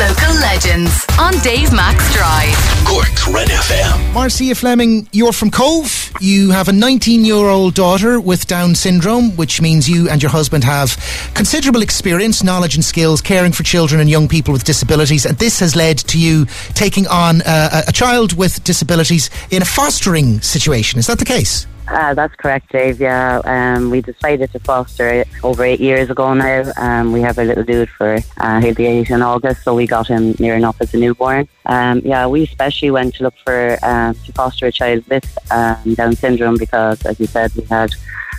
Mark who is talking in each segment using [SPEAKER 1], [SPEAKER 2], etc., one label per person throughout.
[SPEAKER 1] Local legends on Dave Max Drive.
[SPEAKER 2] Cork's Red FM.
[SPEAKER 3] Marcia Fleming, you're from Cobh. You have a 19 year old daughter with Down syndrome, which means you and your husband have considerable experience, knowledge, and skills caring for children and young people with disabilities. And this has led to you taking on uh, a child with disabilities in a fostering situation. Is that the case?
[SPEAKER 4] Uh, that's correct, Dave. Yeah, um, we decided to foster it over eight years ago now. Um, we have a little dude for uh, he'll be eight in August, so we got him near enough as a newborn. Um, yeah, we especially went to look for uh, to foster a child with um, Down syndrome because, as you said, we had,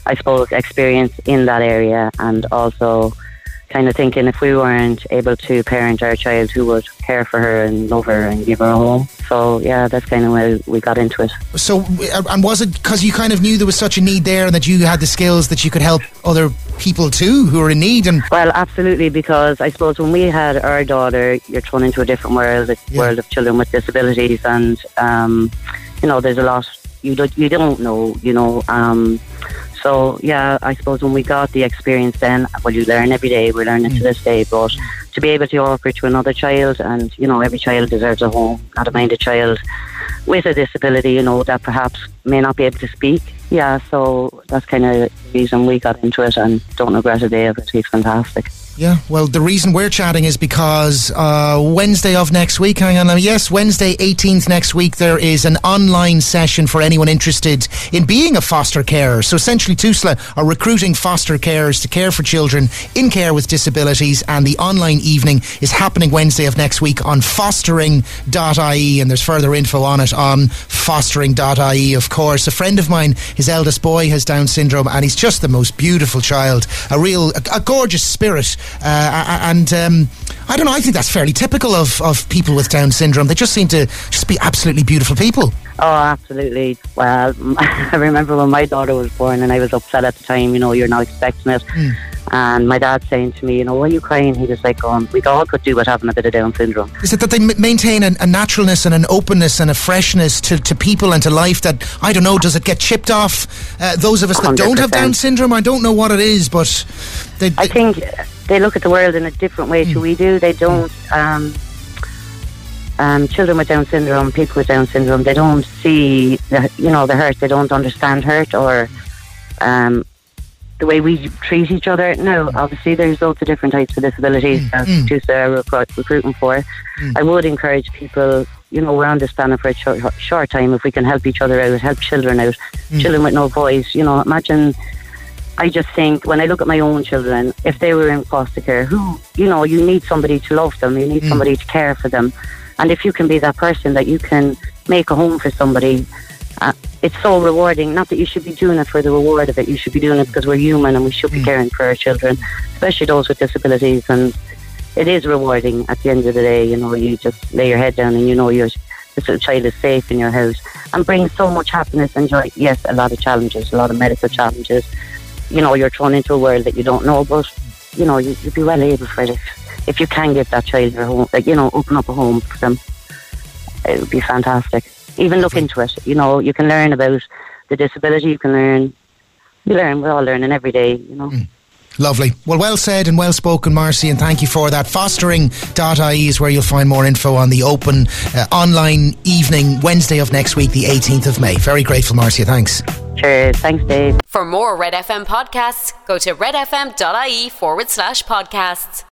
[SPEAKER 4] I suppose, experience in that area and also kind of thinking if we weren't able to parent our child, who would care for her and love her and give her a home? So yeah, that's kind of where we got into it.
[SPEAKER 3] So, uh, and was it because you kind of knew there was such a need there and that you had the skills that you could help other people too who are in need? And
[SPEAKER 4] well, absolutely, because I suppose when we had our daughter, you're thrown into a different world, a yeah. world of children with disabilities, and um, you know, there's a lot you don't you don't know, you know. Um, so yeah, I suppose when we got the experience, then well, you learn every day. We learn it mm. to this day, but to be able to offer it to another child, and you know, every child deserves a home. Not a minded child with a disability, you know, that perhaps may not be able to speak. Yeah, so that's kind of the reason we got into it, and don't regret a day of it. He's fantastic.
[SPEAKER 3] Yeah, well, the reason we're chatting is because uh, Wednesday of next week, hang on, yes, Wednesday 18th next week, there is an online session for anyone interested in being a foster carer. So essentially, TUSLA are recruiting foster carers to care for children in care with disabilities, and the online evening is happening Wednesday of next week on fostering.ie, and there's further info on it on fostering.ie, of course. A friend of mine, his eldest boy, has Down syndrome, and he's just the most beautiful child, a real, a, a gorgeous spirit uh, and um, I don't know. I think that's fairly typical of, of people with Down syndrome. They just seem to just be absolutely beautiful people.
[SPEAKER 4] Oh, absolutely. Well, I remember when my daughter was born, and I was upset at the time. You know, you're not expecting it. Mm. And my dad saying to me, you know, why are you crying? He was like, going, we all could do with having a bit of Down syndrome.
[SPEAKER 3] Is it that they m- maintain a, a, naturalness and an openness and a freshness to, to people and to life that, I don't know, does it get chipped off? Uh, those of us that do not have Down syndrome, I don't know what it is, but...
[SPEAKER 4] They, they I think they look at the world in a different way mm. to we do. They don't... Um, um, children with Down syndrome, people with Down syndrome, they don't see, the, you know, the hurt. They don't understand hurt or... Um, the way we treat each other. No, obviously there's lots of different types of disabilities mm. that mm. are recruit, recruiting for. Mm. I would encourage people, you know, we're on this planet for a short, short time. If we can help each other out, help children out, mm. children with no voice, you know, imagine. I just think when I look at my own children, if they were in foster care, who, you know, you need somebody to love them, you need mm. somebody to care for them. And if you can be that person that you can make a home for somebody uh, it's so rewarding. Not that you should be doing it for the reward of it. You should be doing it because we're human and we should be mm. caring for our children, especially those with disabilities. And it is rewarding at the end of the day. You know, you just lay your head down and you know your this little child is safe in your house and brings so much happiness and joy. Yes, a lot of challenges, a lot of medical challenges. You know, you're thrown into a world that you don't know, but you know, you, would be well able for it if, if you can give that child your home, like you know, open up a home for them. It would be fantastic even look into it. You know, you can learn about the disability. You can learn. You learn. We're all learning every day. You know. Mm.
[SPEAKER 3] Lovely. Well, well said and well spoken, Marcy, and thank you for that. Fostering.ie is where you'll find more info on the open uh, online evening Wednesday of next week, the 18th of May. Very grateful, Marcia. Thanks.
[SPEAKER 4] Cheers. Thanks, Dave.
[SPEAKER 1] For more Red FM podcasts, go to redfm.ie forward slash podcasts.